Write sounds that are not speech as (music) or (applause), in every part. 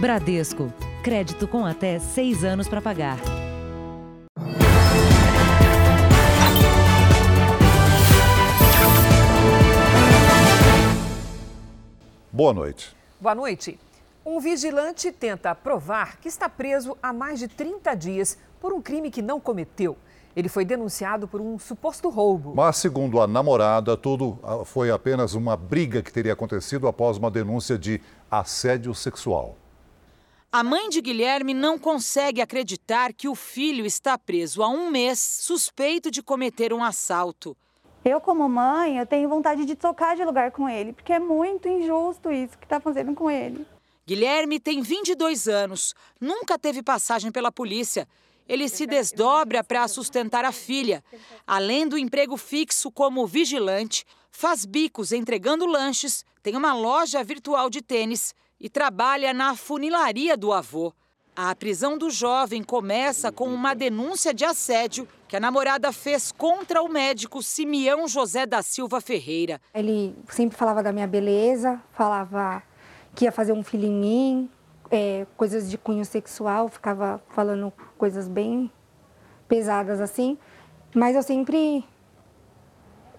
Bradesco. Crédito com até seis anos para pagar. Boa noite. Boa noite. Um vigilante tenta provar que está preso há mais de 30 dias por um crime que não cometeu. Ele foi denunciado por um suposto roubo. Mas, segundo a namorada, tudo ah, foi apenas uma briga que teria acontecido após uma denúncia de assédio sexual. A mãe de Guilherme não consegue acreditar que o filho está preso há um mês, suspeito de cometer um assalto. Eu, como mãe, eu tenho vontade de trocar de lugar com ele, porque é muito injusto isso que está fazendo com ele. Guilherme tem 22 anos, nunca teve passagem pela polícia. Ele se desdobra para sustentar a filha. Além do emprego fixo como vigilante, faz bicos entregando lanches, tem uma loja virtual de tênis e trabalha na funilaria do avô. A prisão do jovem começa com uma denúncia de assédio que a namorada fez contra o médico Simeão José da Silva Ferreira. Ele sempre falava da minha beleza, falava que ia fazer um filho em mim, é, coisas de cunho sexual, ficava falando coisas bem pesadas assim. Mas eu sempre,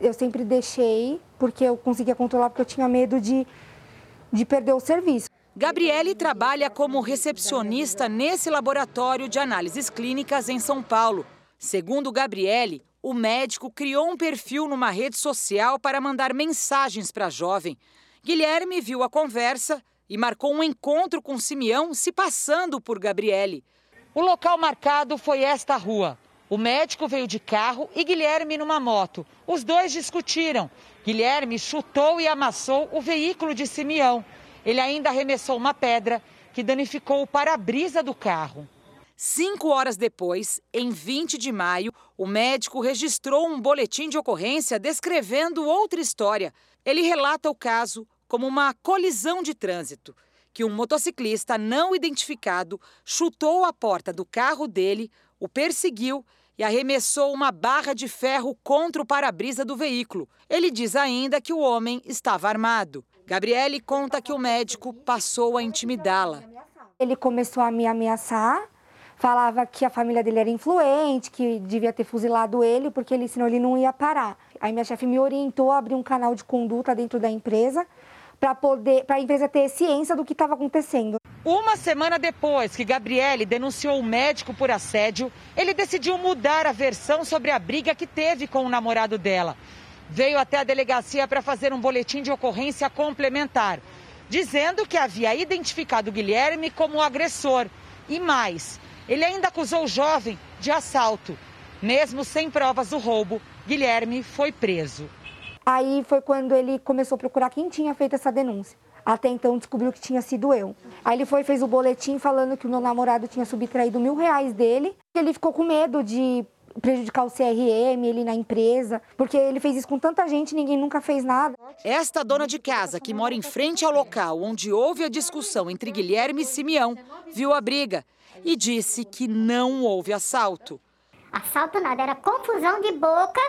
eu sempre deixei porque eu conseguia controlar porque eu tinha medo de, de perder o serviço. Gabriele trabalha como recepcionista nesse laboratório de análises clínicas em São Paulo. Segundo Gabriele, o médico criou um perfil numa rede social para mandar mensagens para a jovem. Guilherme viu a conversa e marcou um encontro com Simeão se passando por Gabriele. O local marcado foi esta rua. O médico veio de carro e Guilherme numa moto. Os dois discutiram. Guilherme chutou e amassou o veículo de Simeão. Ele ainda arremessou uma pedra que danificou o para-brisa do carro. Cinco horas depois, em 20 de maio, o médico registrou um boletim de ocorrência descrevendo outra história. Ele relata o caso como uma colisão de trânsito, que um motociclista não identificado chutou a porta do carro dele, o perseguiu e arremessou uma barra de ferro contra o para-brisa do veículo. Ele diz ainda que o homem estava armado. Gabriele conta que o médico passou a intimidá-la. Ele começou a me ameaçar, falava que a família dele era influente, que devia ter fuzilado ele, porque ele senão ele não ia parar. Aí minha chefe me orientou a abrir um canal de conduta dentro da empresa para poder, para a empresa ter ciência do que estava acontecendo. Uma semana depois que Gabriele denunciou o médico por assédio, ele decidiu mudar a versão sobre a briga que teve com o namorado dela veio até a delegacia para fazer um boletim de ocorrência complementar, dizendo que havia identificado Guilherme como o agressor. E mais, ele ainda acusou o jovem de assalto. Mesmo sem provas do roubo, Guilherme foi preso. Aí foi quando ele começou a procurar quem tinha feito essa denúncia. Até então descobriu que tinha sido eu. Aí ele foi fez o boletim falando que o meu namorado tinha subtraído mil reais dele. Ele ficou com medo de prejudicar o CRM, ele na empresa, porque ele fez isso com tanta gente, ninguém nunca fez nada. Esta dona de casa, que mora em frente ao local onde houve a discussão entre Guilherme e Simeão, viu a briga e disse que não houve assalto. Assalto nada, era confusão de boca,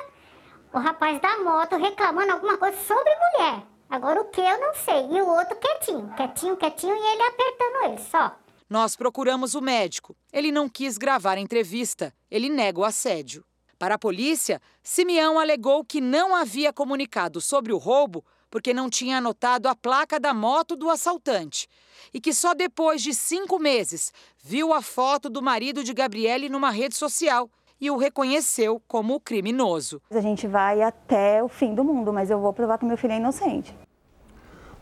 o rapaz da moto reclamando alguma coisa sobre mulher. Agora o que eu não sei. E o outro quietinho, quietinho, quietinho e ele apertando ele só. Nós procuramos o médico. Ele não quis gravar a entrevista. Ele nega o assédio. Para a polícia, Simeão alegou que não havia comunicado sobre o roubo porque não tinha anotado a placa da moto do assaltante e que só depois de cinco meses viu a foto do marido de Gabriele numa rede social e o reconheceu como criminoso. A gente vai até o fim do mundo, mas eu vou provar que meu filho é inocente.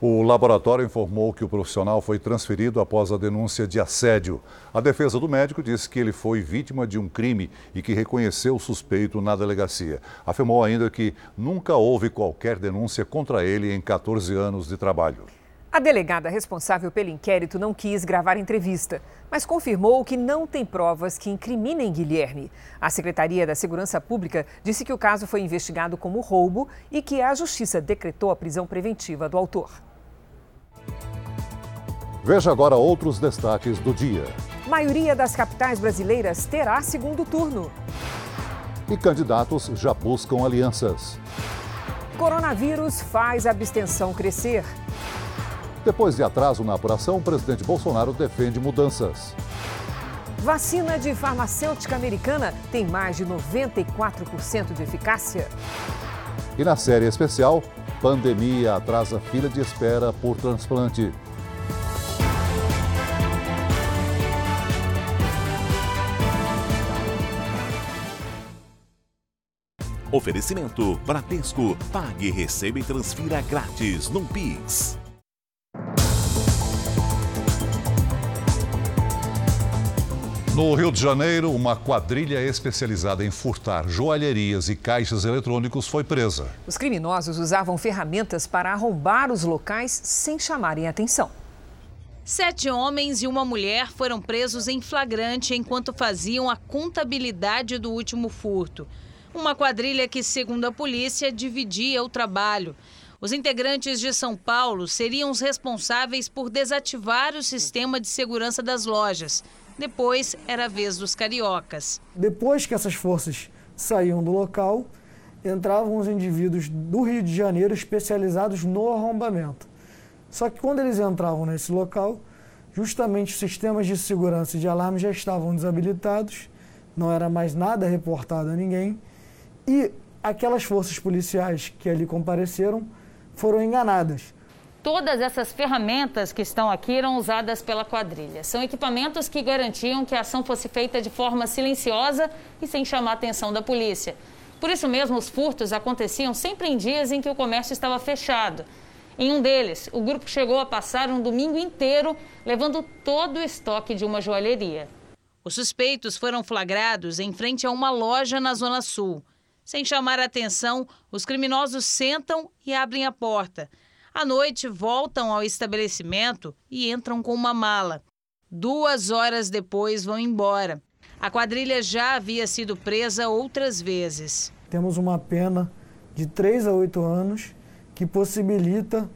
O laboratório informou que o profissional foi transferido após a denúncia de assédio. A defesa do médico disse que ele foi vítima de um crime e que reconheceu o suspeito na delegacia. Afirmou ainda que nunca houve qualquer denúncia contra ele em 14 anos de trabalho. A delegada responsável pelo inquérito não quis gravar entrevista, mas confirmou que não tem provas que incriminem Guilherme. A Secretaria da Segurança Pública disse que o caso foi investigado como roubo e que a Justiça decretou a prisão preventiva do autor. Veja agora outros destaques do dia. Maioria das capitais brasileiras terá segundo turno. E candidatos já buscam alianças. Coronavírus faz a abstenção crescer. Depois de atraso na apuração, o presidente Bolsonaro defende mudanças. Vacina de farmacêutica americana tem mais de 94% de eficácia. E na série especial, pandemia atrasa fila de espera por transplante. Oferecimento Bradesco. Pague, receba e transfira grátis no Pix. No Rio de Janeiro, uma quadrilha especializada em furtar joalherias e caixas eletrônicos foi presa. Os criminosos usavam ferramentas para arrombar os locais sem chamarem atenção. Sete homens e uma mulher foram presos em flagrante enquanto faziam a contabilidade do último furto. Uma quadrilha que, segundo a polícia, dividia o trabalho. Os integrantes de São Paulo seriam os responsáveis por desativar o sistema de segurança das lojas. Depois era a vez dos cariocas. Depois que essas forças saíam do local, entravam os indivíduos do Rio de Janeiro especializados no arrombamento. Só que quando eles entravam nesse local, justamente os sistemas de segurança e de alarme já estavam desabilitados, não era mais nada reportado a ninguém e aquelas forças policiais que ali compareceram foram enganadas. Todas essas ferramentas que estão aqui eram usadas pela quadrilha. São equipamentos que garantiam que a ação fosse feita de forma silenciosa e sem chamar a atenção da polícia. Por isso mesmo, os furtos aconteciam sempre em dias em que o comércio estava fechado. Em um deles, o grupo chegou a passar um domingo inteiro levando todo o estoque de uma joalheria. Os suspeitos foram flagrados em frente a uma loja na Zona Sul. Sem chamar atenção, os criminosos sentam e abrem a porta. À noite, voltam ao estabelecimento e entram com uma mala. Duas horas depois, vão embora. A quadrilha já havia sido presa outras vezes. Temos uma pena de 3 a 8 anos que possibilita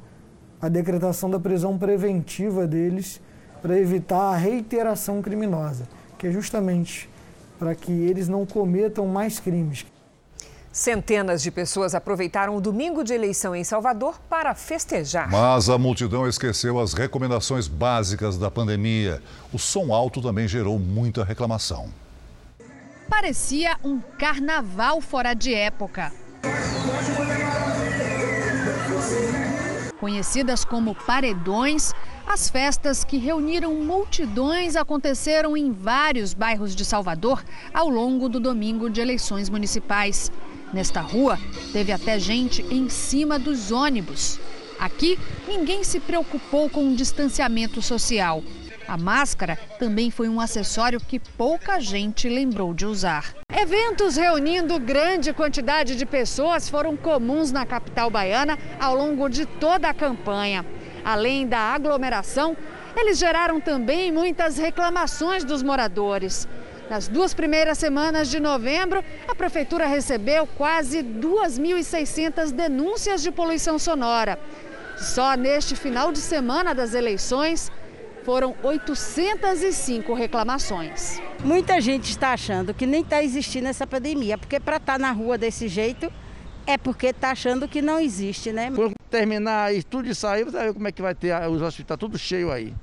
a decretação da prisão preventiva deles para evitar a reiteração criminosa, que é justamente para que eles não cometam mais crimes. Centenas de pessoas aproveitaram o domingo de eleição em Salvador para festejar. Mas a multidão esqueceu as recomendações básicas da pandemia. O som alto também gerou muita reclamação. Parecia um carnaval fora de época. Conhecidas como paredões, as festas que reuniram multidões aconteceram em vários bairros de Salvador ao longo do domingo de eleições municipais. Nesta rua, teve até gente em cima dos ônibus. Aqui, ninguém se preocupou com o distanciamento social. A máscara também foi um acessório que pouca gente lembrou de usar. Eventos reunindo grande quantidade de pessoas foram comuns na capital baiana ao longo de toda a campanha. Além da aglomeração, eles geraram também muitas reclamações dos moradores. Nas duas primeiras semanas de novembro, a prefeitura recebeu quase 2.600 denúncias de poluição sonora. Só neste final de semana das eleições, foram 805 reclamações. Muita gente está achando que nem está existindo essa pandemia, porque para estar tá na rua desse jeito é porque está achando que não existe, né? Quando terminar isso tudo isso aí, você vai ver como é que vai ter os hospitais tudo cheio aí.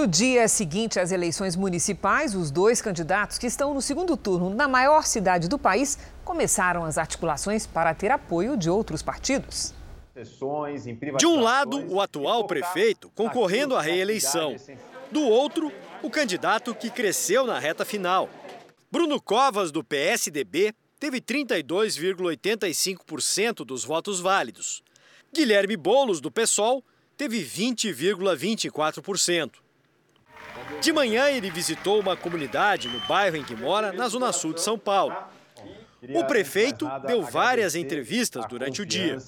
No dia seguinte às eleições municipais, os dois candidatos que estão no segundo turno na maior cidade do país começaram as articulações para ter apoio de outros partidos. De um lado, o atual prefeito concorrendo à reeleição. Do outro, o candidato que cresceu na reta final. Bruno Covas, do PSDB, teve 32,85% dos votos válidos. Guilherme Bolos, do PSOL, teve 20,24%. De manhã, ele visitou uma comunidade no bairro em que mora, na zona sul de São Paulo. O prefeito deu várias entrevistas durante o dia.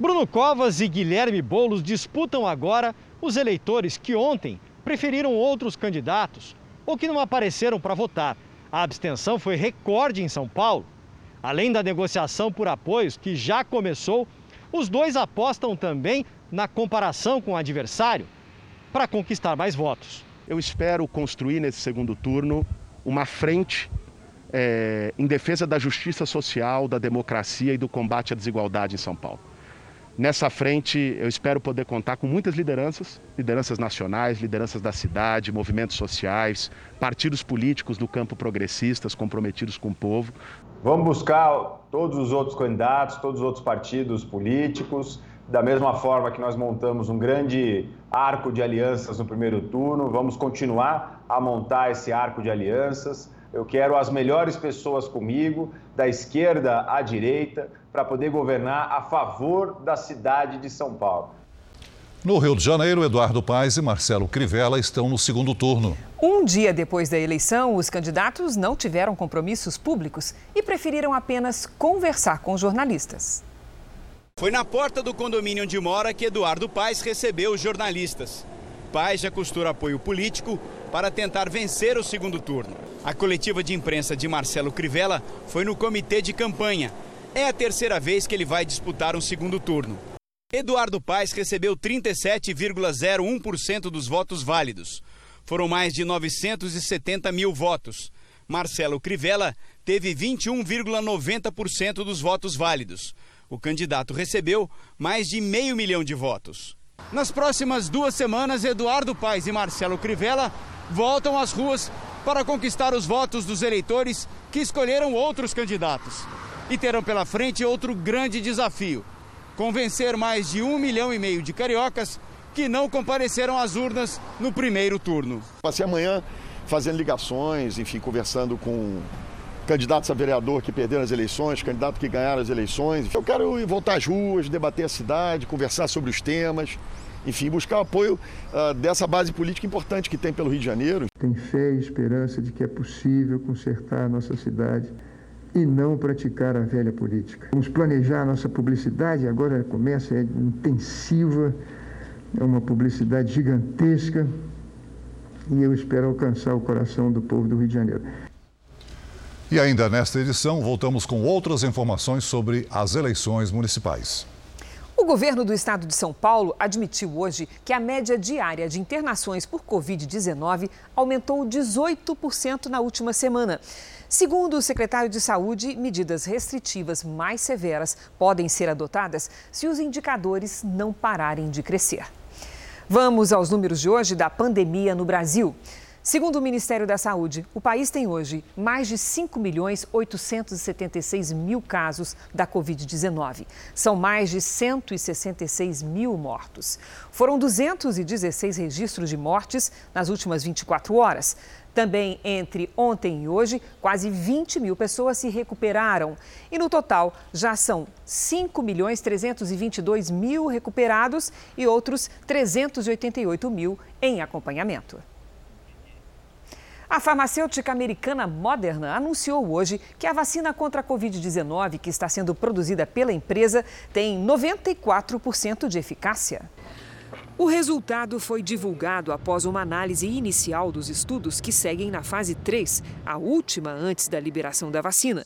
Bruno Covas e Guilherme Bolos disputam agora os eleitores que ontem preferiram outros candidatos ou que não apareceram para votar. A abstenção foi recorde em São Paulo. Além da negociação por apoios, que já começou, os dois apostam também na comparação com o adversário para conquistar mais votos. Eu espero construir nesse segundo turno uma frente é, em defesa da justiça social, da democracia e do combate à desigualdade em São Paulo. Nessa frente, eu espero poder contar com muitas lideranças, lideranças nacionais, lideranças da cidade, movimentos sociais, partidos políticos do campo progressistas comprometidos com o povo. Vamos buscar todos os outros candidatos, todos os outros partidos políticos, da mesma forma que nós montamos um grande arco de alianças no primeiro turno, vamos continuar a montar esse arco de alianças. Eu quero as melhores pessoas comigo, da esquerda à direita, para poder governar a favor da cidade de São Paulo. No Rio de Janeiro, Eduardo Paes e Marcelo Crivella estão no segundo turno. Um dia depois da eleição, os candidatos não tiveram compromissos públicos e preferiram apenas conversar com jornalistas. Foi na porta do condomínio onde mora que Eduardo Paes recebeu os jornalistas. Paes já costura apoio político para tentar vencer o segundo turno. A coletiva de imprensa de Marcelo Crivella foi no comitê de campanha é a terceira vez que ele vai disputar um segundo turno. Eduardo Paes recebeu 37,01% dos votos válidos. Foram mais de 970 mil votos. Marcelo Crivella teve 21,90% dos votos válidos. O candidato recebeu mais de meio milhão de votos. Nas próximas duas semanas, Eduardo Paes e Marcelo Crivella voltam às ruas para conquistar os votos dos eleitores que escolheram outros candidatos e terão pela frente outro grande desafio: convencer mais de um milhão e meio de cariocas que não compareceram às urnas no primeiro turno. Passei amanhã fazendo ligações, enfim, conversando com candidatos a vereador que perderam as eleições, candidatos que ganharam as eleições. Eu quero voltar às ruas, debater a cidade, conversar sobre os temas, enfim, buscar o apoio uh, dessa base política importante que tem pelo Rio de Janeiro. Tem fé e esperança de que é possível consertar a nossa cidade e não praticar a velha política. Vamos planejar a nossa publicidade, agora começa, é intensiva, é uma publicidade gigantesca e eu espero alcançar o coração do povo do Rio de Janeiro. E ainda nesta edição, voltamos com outras informações sobre as eleições municipais. O governo do estado de São Paulo admitiu hoje que a média diária de internações por Covid-19 aumentou 18% na última semana. Segundo o secretário de Saúde, medidas restritivas mais severas podem ser adotadas se os indicadores não pararem de crescer. Vamos aos números de hoje da pandemia no Brasil. Segundo o Ministério da Saúde, o país tem hoje mais de 5 milhões 876 mil casos da Covid-19. São mais de 166 mil mortos. Foram 216 registros de mortes nas últimas 24 horas. Também entre ontem e hoje, quase 20 mil pessoas se recuperaram. E no total, já são 5 milhões 322 mil recuperados e outros 388 mil em acompanhamento. A farmacêutica americana Moderna anunciou hoje que a vacina contra a Covid-19 que está sendo produzida pela empresa tem 94% de eficácia. O resultado foi divulgado após uma análise inicial dos estudos que seguem na fase 3, a última antes da liberação da vacina.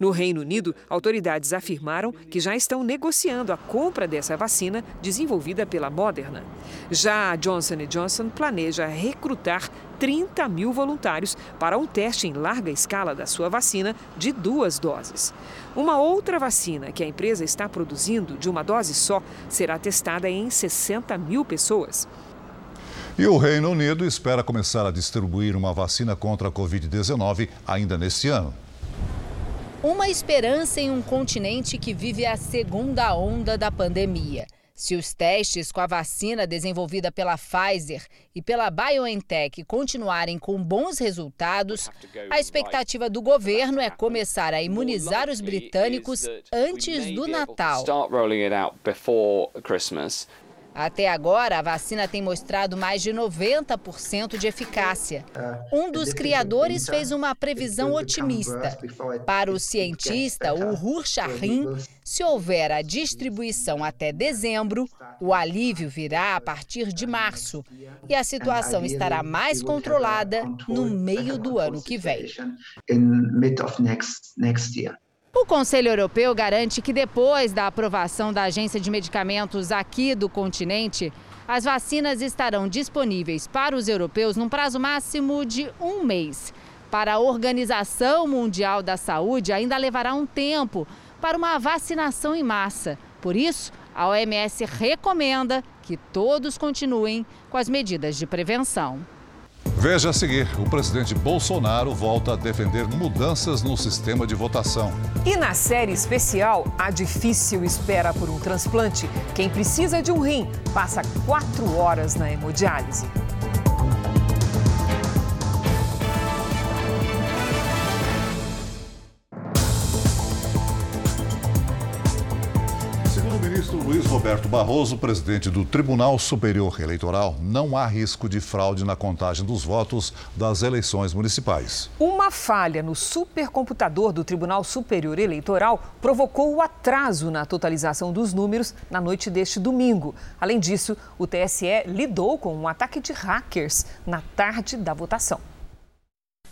No Reino Unido, autoridades afirmaram que já estão negociando a compra dessa vacina desenvolvida pela Moderna. Já a Johnson Johnson planeja recrutar 30 mil voluntários para um teste em larga escala da sua vacina de duas doses. Uma outra vacina que a empresa está produzindo de uma dose só será testada em 60 mil pessoas. E o Reino Unido espera começar a distribuir uma vacina contra a Covid-19 ainda neste ano. Uma esperança em um continente que vive a segunda onda da pandemia. Se os testes com a vacina desenvolvida pela Pfizer e pela BioNTech continuarem com bons resultados, a expectativa do governo é começar a imunizar os britânicos antes do Natal. Até agora, a vacina tem mostrado mais de 90% de eficácia. Um dos criadores fez uma previsão otimista. Para o cientista Uhur Shahin, se houver a distribuição até dezembro, o alívio virá a partir de março e a situação estará mais controlada no meio do ano que vem. O Conselho Europeu garante que depois da aprovação da Agência de Medicamentos aqui do continente, as vacinas estarão disponíveis para os europeus num prazo máximo de um mês. Para a Organização Mundial da Saúde, ainda levará um tempo para uma vacinação em massa. Por isso, a OMS recomenda que todos continuem com as medidas de prevenção. Veja a seguir: o presidente Bolsonaro volta a defender mudanças no sistema de votação. E na série especial, a difícil espera por um transplante. Quem precisa de um rim passa quatro horas na hemodiálise. Luiz Roberto Barroso, presidente do Tribunal Superior Eleitoral, não há risco de fraude na contagem dos votos das eleições municipais. Uma falha no supercomputador do Tribunal Superior Eleitoral provocou o atraso na totalização dos números na noite deste domingo. Além disso, o TSE lidou com um ataque de hackers na tarde da votação.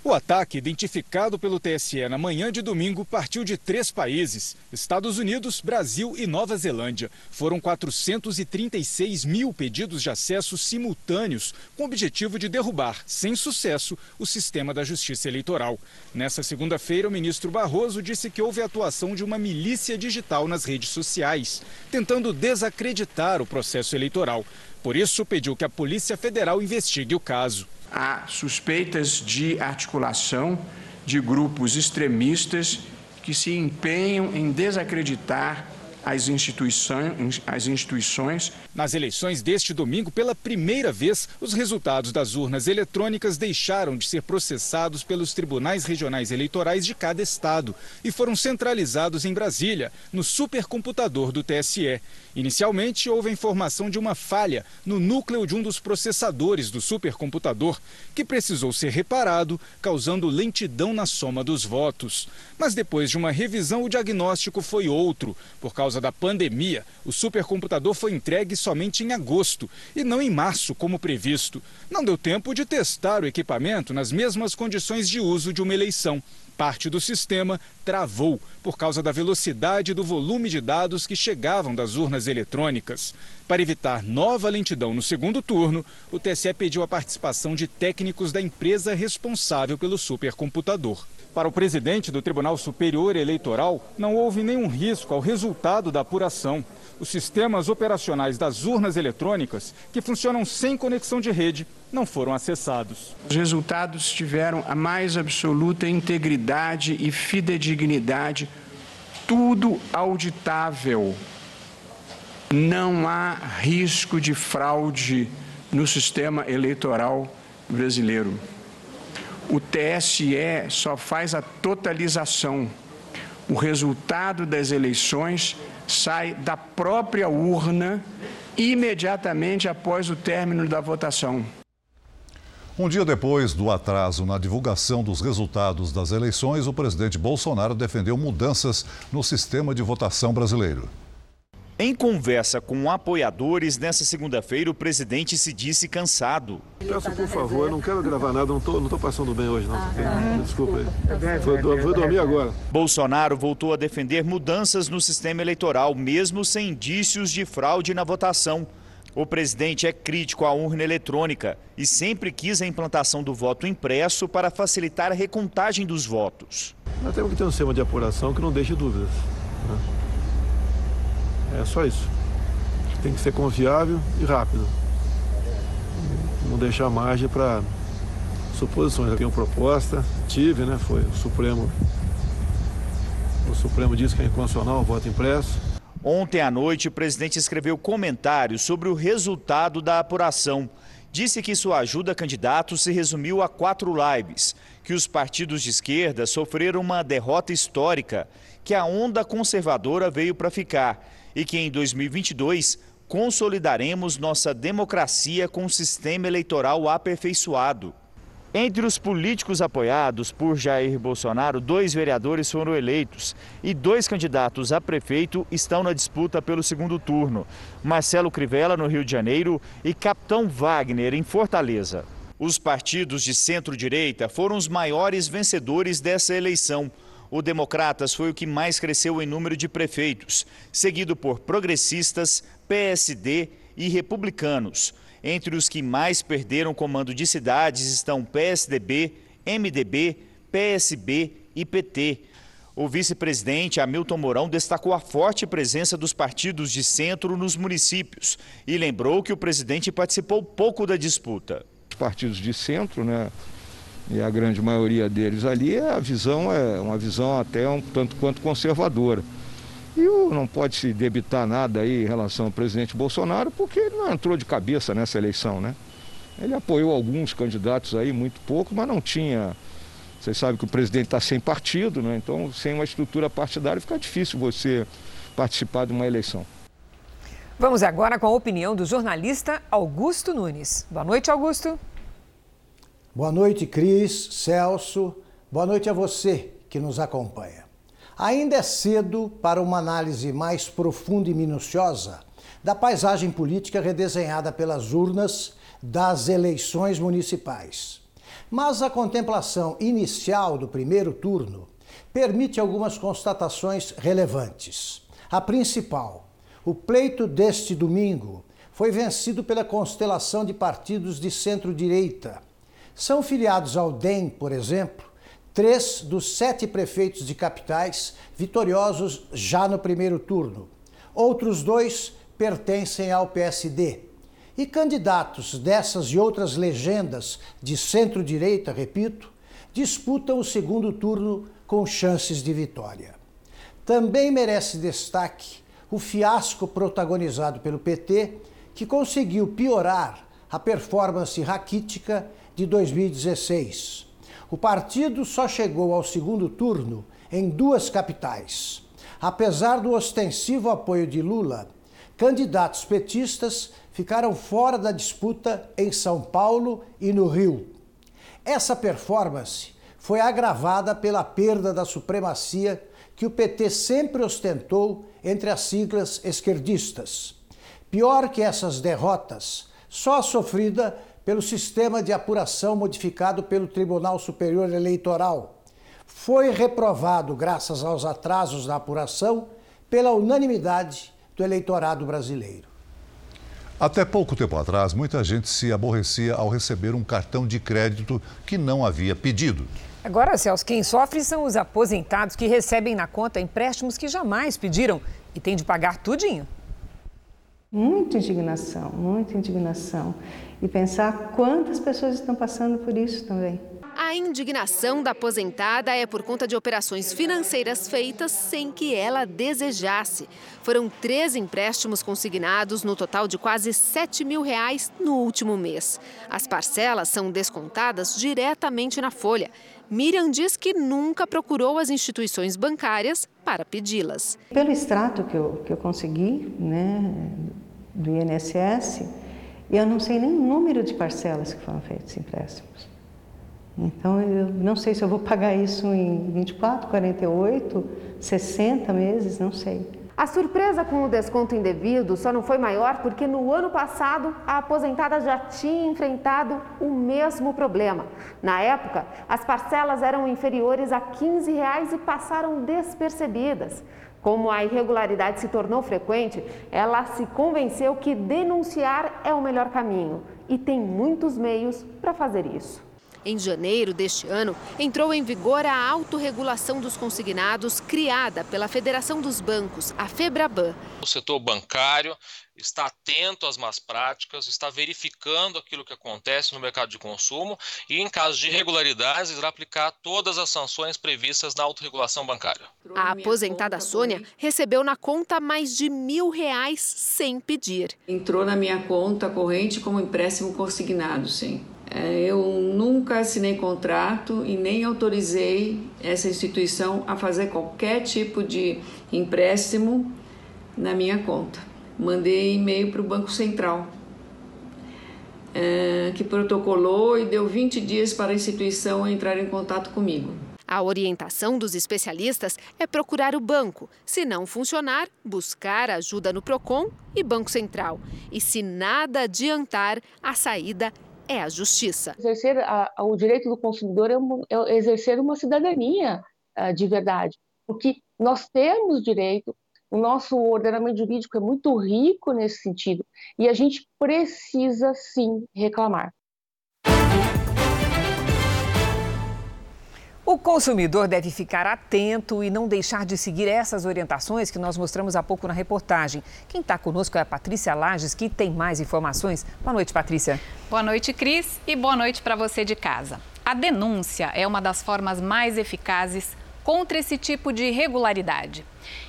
O ataque, identificado pelo TSE na manhã de domingo, partiu de três países: Estados Unidos, Brasil e Nova Zelândia. Foram 436 mil pedidos de acesso simultâneos, com o objetivo de derrubar, sem sucesso, o sistema da justiça eleitoral. Nessa segunda-feira, o ministro Barroso disse que houve atuação de uma milícia digital nas redes sociais, tentando desacreditar o processo eleitoral. Por isso, pediu que a Polícia Federal investigue o caso há suspeitas de articulação de grupos extremistas que se empenham em desacreditar as instituições, as instituições. Nas eleições deste domingo, pela primeira vez, os resultados das urnas eletrônicas deixaram de ser processados pelos tribunais regionais eleitorais de cada estado e foram centralizados em Brasília, no supercomputador do TSE. Inicialmente, houve a informação de uma falha no núcleo de um dos processadores do supercomputador, que precisou ser reparado, causando lentidão na soma dos votos. Mas depois de uma revisão, o diagnóstico foi outro. Por causa da pandemia, o supercomputador foi entregue somente em agosto e não em março, como previsto. Não deu tempo de testar o equipamento nas mesmas condições de uso de uma eleição. Parte do sistema travou por causa da velocidade do volume de dados que chegavam das urnas eletrônicas. Para evitar nova lentidão no segundo turno, o TSE pediu a participação de técnicos da empresa responsável pelo supercomputador. Para o presidente do Tribunal Superior Eleitoral, não houve nenhum risco ao resultado da apuração. Os sistemas operacionais das urnas eletrônicas, que funcionam sem conexão de rede, não foram acessados. Os resultados tiveram a mais absoluta integridade e fidedignidade, tudo auditável. Não há risco de fraude no sistema eleitoral brasileiro. O TSE só faz a totalização. O resultado das eleições sai da própria urna imediatamente após o término da votação. Um dia depois do atraso na divulgação dos resultados das eleições, o presidente Bolsonaro defendeu mudanças no sistema de votação brasileiro. Em conversa com apoiadores, nessa segunda-feira, o presidente se disse cansado. Peço, por favor, eu não quero gravar nada, não estou não tô passando bem hoje, não. Ah, Desculpa aí. Vou, vou dormir agora. Bolsonaro voltou a defender mudanças no sistema eleitoral, mesmo sem indícios de fraude na votação. O presidente é crítico à urna eletrônica e sempre quis a implantação do voto impresso para facilitar a recontagem dos votos. Nós temos que ter um sistema de apuração que não deixe dúvidas. Né? É só isso. Tem que ser confiável e rápido. Não deixar margem para suposições. Eu tenho proposta, tive, né? Foi o Supremo. O Supremo disse que é inconstitucional o voto impresso. Ontem à noite, o presidente escreveu comentários sobre o resultado da apuração. Disse que sua ajuda a candidatos se resumiu a quatro lives, que os partidos de esquerda sofreram uma derrota histórica, que a onda conservadora veio para ficar e que em 2022 consolidaremos nossa democracia com um sistema eleitoral aperfeiçoado. Entre os políticos apoiados por Jair Bolsonaro, dois vereadores foram eleitos e dois candidatos a prefeito estão na disputa pelo segundo turno: Marcelo Crivella, no Rio de Janeiro, e Capitão Wagner, em Fortaleza. Os partidos de centro-direita foram os maiores vencedores dessa eleição o Democratas foi o que mais cresceu em número de prefeitos, seguido por progressistas, PSD e republicanos. Entre os que mais perderam comando de cidades estão PSDB, MDB, PSB e PT. O vice-presidente Hamilton Mourão destacou a forte presença dos partidos de centro nos municípios e lembrou que o presidente participou pouco da disputa. Os partidos de centro, né, e a grande maioria deles ali, a visão é uma visão até um tanto quanto conservadora. E não pode se debitar nada aí em relação ao presidente Bolsonaro, porque ele não entrou de cabeça nessa eleição, né? Ele apoiou alguns candidatos aí, muito pouco, mas não tinha vocês sabem que o presidente está sem partido, né? então sem uma estrutura partidária fica difícil você participar de uma eleição. Vamos agora com a opinião do jornalista Augusto Nunes. Boa noite, Augusto. Boa noite, Cris, Celso. Boa noite a você que nos acompanha. Ainda é cedo para uma análise mais profunda e minuciosa da paisagem política redesenhada pelas urnas das eleições municipais. Mas a contemplação inicial do primeiro turno permite algumas constatações relevantes. A principal, o pleito deste domingo foi vencido pela constelação de partidos de centro-direita. São filiados ao DEM, por exemplo, três dos sete prefeitos de capitais vitoriosos já no primeiro turno. Outros dois pertencem ao PSD. E candidatos dessas e outras legendas de centro-direita, repito, disputam o segundo turno com chances de vitória. Também merece destaque o fiasco protagonizado pelo PT, que conseguiu piorar a performance raquítica de 2016. O partido só chegou ao segundo turno em duas capitais. Apesar do ostensivo apoio de Lula, candidatos petistas ficaram fora da disputa em São Paulo e no Rio. Essa performance foi agravada pela perda da supremacia que o PT sempre ostentou entre as siglas esquerdistas. Pior que essas derrotas, só a sofrida pelo sistema de apuração modificado pelo Tribunal Superior Eleitoral. Foi reprovado, graças aos atrasos da apuração, pela unanimidade do eleitorado brasileiro. Até pouco tempo atrás, muita gente se aborrecia ao receber um cartão de crédito que não havia pedido. Agora, Celso, quem sofre são os aposentados que recebem na conta empréstimos que jamais pediram e têm de pagar tudinho. Muita indignação, muita indignação. E pensar quantas pessoas estão passando por isso também. A indignação da aposentada é por conta de operações financeiras feitas sem que ela desejasse. Foram três empréstimos consignados, no total de quase 7 mil reais no último mês. As parcelas são descontadas diretamente na folha. Miriam diz que nunca procurou as instituições bancárias para pedi-las. Pelo extrato que eu, que eu consegui né, do INSS, eu não sei nem o número de parcelas que foram feitos empréstimos. Então, eu não sei se eu vou pagar isso em 24, 48, 60 meses, não sei. A surpresa com o desconto indevido só não foi maior porque no ano passado a aposentada já tinha enfrentado o mesmo problema. Na época, as parcelas eram inferiores a 15 reais e passaram despercebidas. Como a irregularidade se tornou frequente, ela se convenceu que denunciar é o melhor caminho e tem muitos meios para fazer isso. Em janeiro deste ano, entrou em vigor a autorregulação dos consignados criada pela Federação dos Bancos, a FEBRABAN. O setor bancário está atento às más práticas, está verificando aquilo que acontece no mercado de consumo e, em caso de irregularidades, irá aplicar todas as sanções previstas na autorregulação bancária. A aposentada Sônia recebeu na conta mais de mil reais sem pedir. Entrou na minha conta corrente como empréstimo consignado, sim. É, eu nunca assinei contrato e nem autorizei essa instituição a fazer qualquer tipo de empréstimo na minha conta. Mandei e-mail para o Banco Central, é, que protocolou e deu 20 dias para a instituição entrar em contato comigo. A orientação dos especialistas é procurar o banco. Se não funcionar, buscar ajuda no PROCON e Banco Central. E se nada adiantar, a saída é a justiça. Exercer a, o direito do consumidor é, uma, é exercer uma cidadania uh, de verdade, porque nós temos direito, o nosso ordenamento jurídico é muito rico nesse sentido e a gente precisa sim reclamar. O consumidor deve ficar atento e não deixar de seguir essas orientações que nós mostramos há pouco na reportagem. Quem está conosco é a Patrícia Lages, que tem mais informações. Boa noite, Patrícia. Boa noite, Cris, e boa noite para você de casa. A denúncia é uma das formas mais eficazes contra esse tipo de irregularidade.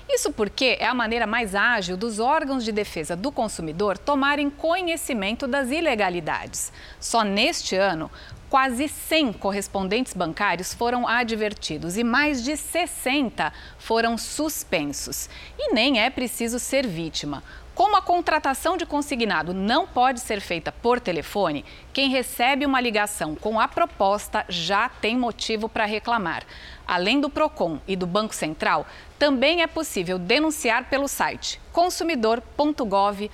Isso porque é a maneira mais ágil dos órgãos de defesa do consumidor tomarem conhecimento das ilegalidades. Só neste ano, Quase 100 correspondentes bancários foram advertidos e mais de 60 foram suspensos. E nem é preciso ser vítima. Como a contratação de consignado não pode ser feita por telefone, quem recebe uma ligação com a proposta já tem motivo para reclamar. Além do PROCON e do Banco Central, também é possível denunciar pelo site consumidor.gov.br.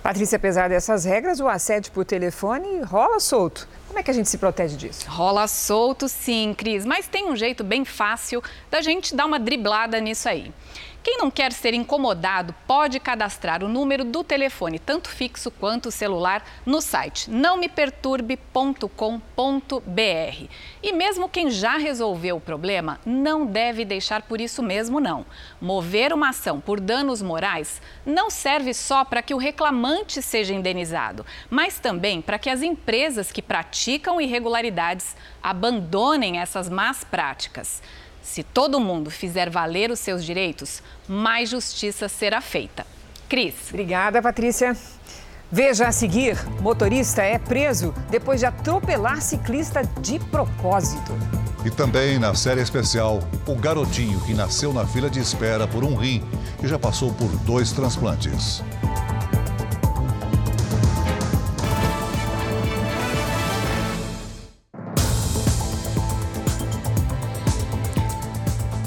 Patrícia, apesar dessas regras, o assédio por telefone rola solto. Como é que a gente se protege disso? Rola solto, sim, Cris, mas tem um jeito bem fácil da gente dar uma driblada nisso aí. Quem não quer ser incomodado pode cadastrar o número do telefone, tanto fixo quanto celular, no site nãomeperturbe.com.br. E mesmo quem já resolveu o problema, não deve deixar por isso mesmo, não. Mover uma ação por danos morais não serve só para que o reclamante seja indenizado, mas também para que as empresas que praticam irregularidades abandonem essas más práticas. Se todo mundo fizer valer os seus direitos, mais justiça será feita. Cris. Obrigada, Patrícia. Veja a seguir: motorista é preso depois de atropelar ciclista de propósito. E também na série especial, o garotinho que nasceu na fila de espera por um rim e já passou por dois transplantes.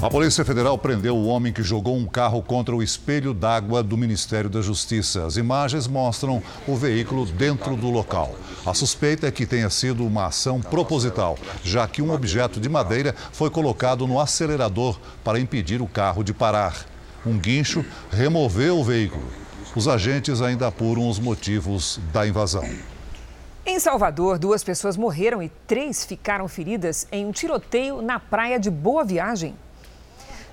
A Polícia Federal prendeu o homem que jogou um carro contra o espelho d'água do Ministério da Justiça. As imagens mostram o veículo dentro do local. A suspeita é que tenha sido uma ação proposital, já que um objeto de madeira foi colocado no acelerador para impedir o carro de parar. Um guincho removeu o veículo. Os agentes ainda apuram os motivos da invasão. Em Salvador, duas pessoas morreram e três ficaram feridas em um tiroteio na praia de Boa Viagem.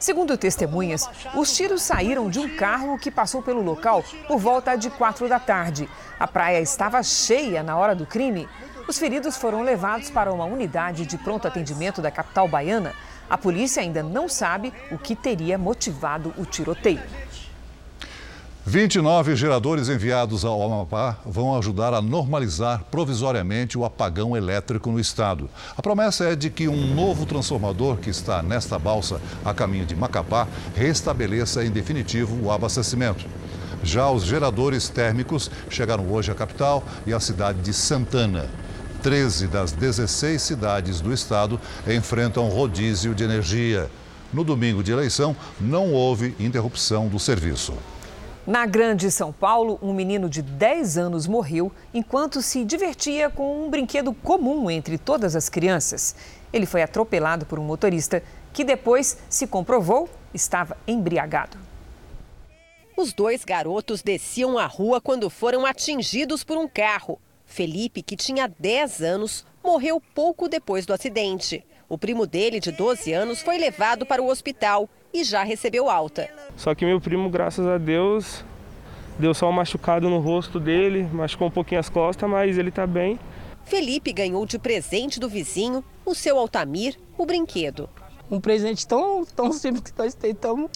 Segundo testemunhas, os tiros saíram de um carro que passou pelo local por volta de quatro da tarde. A praia estava cheia na hora do crime. Os feridos foram levados para uma unidade de pronto atendimento da capital baiana. A polícia ainda não sabe o que teria motivado o tiroteio. 29 geradores enviados ao Amapá vão ajudar a normalizar provisoriamente o apagão elétrico no estado. A promessa é de que um novo transformador que está nesta balsa a caminho de Macapá restabeleça em definitivo o abastecimento. Já os geradores térmicos chegaram hoje à capital e à cidade de Santana. 13 das 16 cidades do estado enfrentam rodízio de energia. No domingo de eleição, não houve interrupção do serviço. Na Grande São Paulo, um menino de 10 anos morreu enquanto se divertia com um brinquedo comum entre todas as crianças. Ele foi atropelado por um motorista que depois se comprovou estava embriagado. Os dois garotos desciam a rua quando foram atingidos por um carro. Felipe, que tinha 10 anos, morreu pouco depois do acidente. O primo dele, de 12 anos, foi levado para o hospital e já recebeu alta. Só que meu primo, graças a Deus, deu só um machucado no rosto dele, machucou um pouquinho as costas, mas ele está bem. Felipe ganhou de presente do vizinho, o seu Altamir, o brinquedo. Um presente tão, tão simples que nós tentamos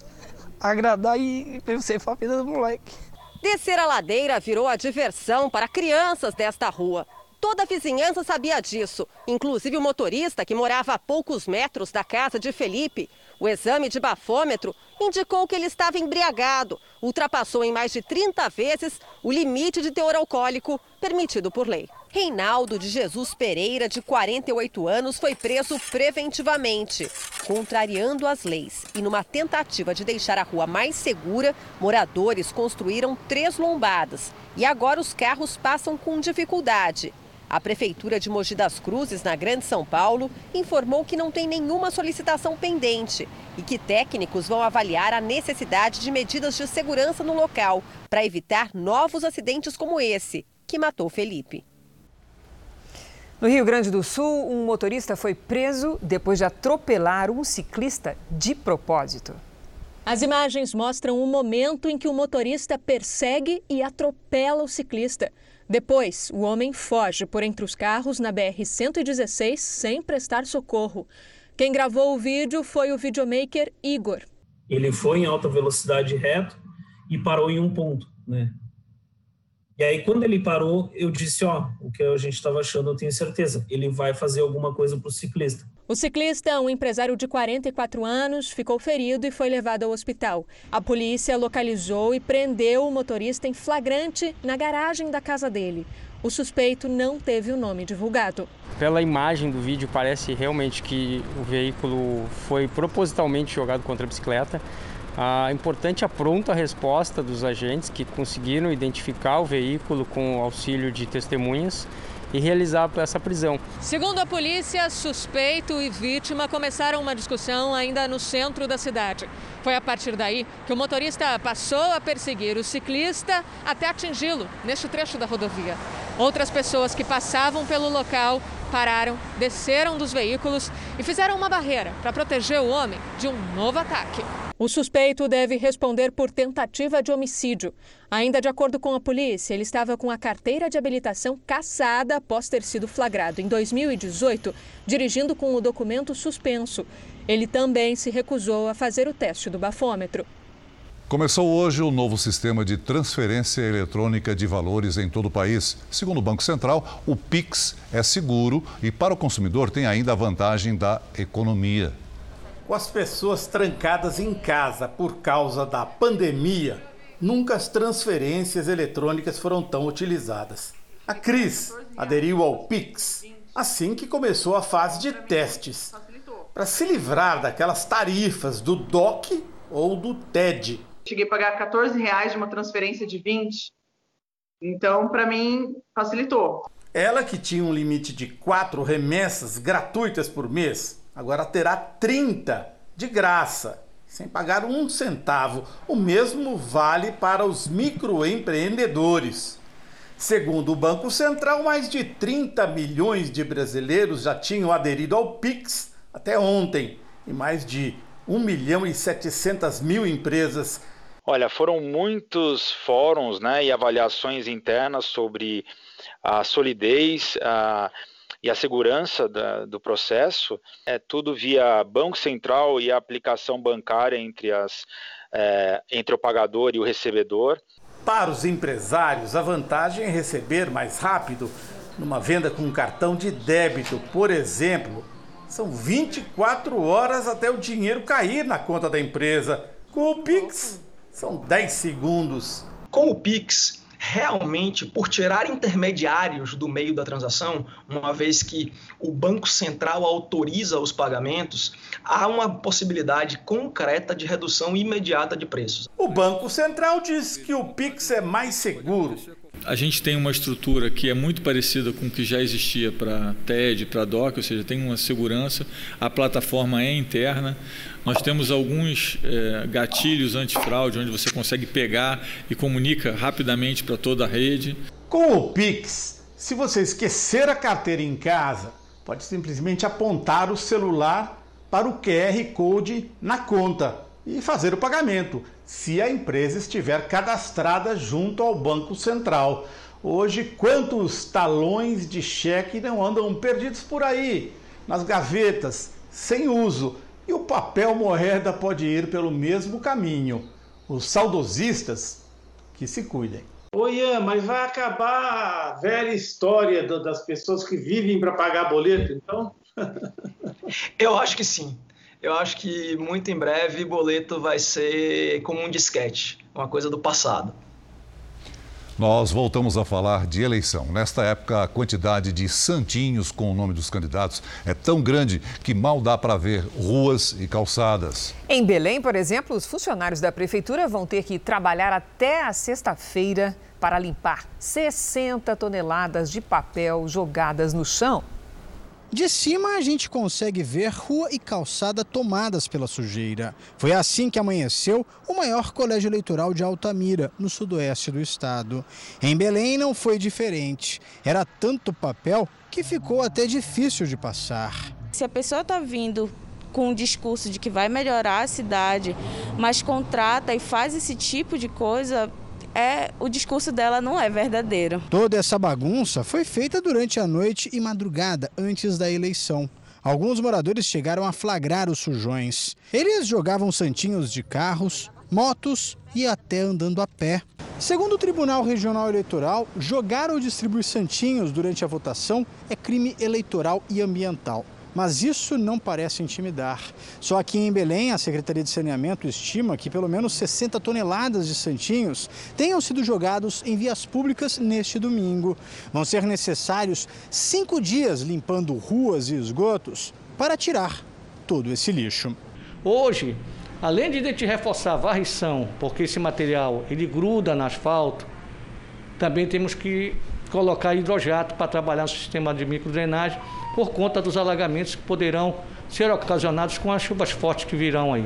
agradar e ser a vida do moleque. Descer a ladeira virou a diversão para crianças desta rua. Toda a vizinhança sabia disso, inclusive o motorista que morava a poucos metros da casa de Felipe. O exame de bafômetro indicou que ele estava embriagado, ultrapassou em mais de 30 vezes o limite de teor alcoólico permitido por lei. Reinaldo de Jesus Pereira, de 48 anos, foi preso preventivamente. Contrariando as leis e numa tentativa de deixar a rua mais segura, moradores construíram três lombadas e agora os carros passam com dificuldade. A Prefeitura de Mogi das Cruzes, na Grande São Paulo, informou que não tem nenhuma solicitação pendente e que técnicos vão avaliar a necessidade de medidas de segurança no local para evitar novos acidentes como esse, que matou Felipe. No Rio Grande do Sul, um motorista foi preso depois de atropelar um ciclista de propósito. As imagens mostram o momento em que o motorista persegue e atropela o ciclista. Depois, o homem foge por entre os carros na BR-116 sem prestar socorro. Quem gravou o vídeo foi o videomaker Igor. Ele foi em alta velocidade reto e parou em um ponto, né? E aí, quando ele parou, eu disse: Ó, o que a gente estava achando, eu tenho certeza, ele vai fazer alguma coisa para o ciclista. O ciclista, um empresário de 44 anos, ficou ferido e foi levado ao hospital. A polícia localizou e prendeu o motorista em flagrante na garagem da casa dele. O suspeito não teve o nome divulgado. Pela imagem do vídeo, parece realmente que o veículo foi propositalmente jogado contra a bicicleta. A importante a pronta resposta dos agentes que conseguiram identificar o veículo com o auxílio de testemunhas e realizar essa prisão. Segundo a polícia, suspeito e vítima começaram uma discussão ainda no centro da cidade. Foi a partir daí que o motorista passou a perseguir o ciclista até atingi-lo neste trecho da rodovia. Outras pessoas que passavam pelo local pararam, desceram dos veículos e fizeram uma barreira para proteger o homem de um novo ataque. O suspeito deve responder por tentativa de homicídio. Ainda de acordo com a polícia, ele estava com a carteira de habilitação cassada após ter sido flagrado em 2018, dirigindo com o documento suspenso. Ele também se recusou a fazer o teste do bafômetro. Começou hoje o novo sistema de transferência eletrônica de valores em todo o país. Segundo o Banco Central, o Pix é seguro e para o consumidor tem ainda a vantagem da economia. Com as pessoas trancadas em casa por causa da pandemia, nunca as transferências eletrônicas foram tão utilizadas. A Cris aderiu ao Pix assim que começou a fase de testes, para se livrar daquelas tarifas do DOC ou do TED. Cheguei a pagar 14 reais de uma transferência de 20. Então, para mim, facilitou. Ela que tinha um limite de quatro remessas gratuitas por mês, agora terá 30 de graça, sem pagar um centavo. O mesmo vale para os microempreendedores. Segundo o Banco Central, mais de 30 milhões de brasileiros já tinham aderido ao Pix até ontem, e mais de 1 milhão e 700 mil empresas. Olha, foram muitos fóruns né, e avaliações internas sobre a solidez, a e a segurança da, do processo é tudo via Banco Central e a aplicação bancária entre, as, é, entre o pagador e o recebedor. Para os empresários, a vantagem é receber mais rápido numa venda com cartão de débito, por exemplo. São 24 horas até o dinheiro cair na conta da empresa. Com o Pix, são 10 segundos. Com o Pix, realmente por tirar intermediários do meio da transação, uma vez que o Banco Central autoriza os pagamentos, há uma possibilidade concreta de redução imediata de preços. O Banco Central diz que o Pix é mais seguro. A gente tem uma estrutura que é muito parecida com o que já existia para TED, para DOC, ou seja, tem uma segurança, a plataforma é interna, nós temos alguns é, gatilhos antifraude, onde você consegue pegar e comunica rapidamente para toda a rede. Com o Pix, se você esquecer a carteira em casa, pode simplesmente apontar o celular para o QR Code na conta e fazer o pagamento, se a empresa estiver cadastrada junto ao Banco Central. Hoje, quantos talões de cheque não andam perdidos por aí, nas gavetas, sem uso? E o papel moeda pode ir pelo mesmo caminho. Os saudosistas que se cuidem. Oi, Ian, mas vai acabar a velha história das pessoas que vivem para pagar boleto, então? (laughs) Eu acho que sim. Eu acho que muito em breve boleto vai ser como um disquete, uma coisa do passado. Nós voltamos a falar de eleição. Nesta época, a quantidade de santinhos com o nome dos candidatos é tão grande que mal dá para ver ruas e calçadas. Em Belém, por exemplo, os funcionários da prefeitura vão ter que trabalhar até a sexta-feira para limpar 60 toneladas de papel jogadas no chão. De cima, a gente consegue ver rua e calçada tomadas pela sujeira. Foi assim que amanheceu o maior colégio eleitoral de Altamira, no sudoeste do estado. Em Belém não foi diferente. Era tanto papel que ficou até difícil de passar. Se a pessoa está vindo com um discurso de que vai melhorar a cidade, mas contrata e faz esse tipo de coisa, é o discurso dela não é verdadeiro. Toda essa bagunça foi feita durante a noite e madrugada antes da eleição. Alguns moradores chegaram a flagrar os sujões. Eles jogavam santinhos de carros, motos e até andando a pé. Segundo o Tribunal Regional Eleitoral, jogar ou distribuir santinhos durante a votação é crime eleitoral e ambiental. Mas isso não parece intimidar. Só aqui em Belém, a Secretaria de Saneamento estima que pelo menos 60 toneladas de santinhos tenham sido jogados em vias públicas neste domingo. Vão ser necessários cinco dias limpando ruas e esgotos para tirar todo esse lixo. Hoje, além de a reforçar a varrição, porque esse material ele gruda no asfalto, também temos que colocar hidrojato para trabalhar no sistema de microdrenagem por conta dos alagamentos que poderão ser ocasionados com as chuvas fortes que virão aí.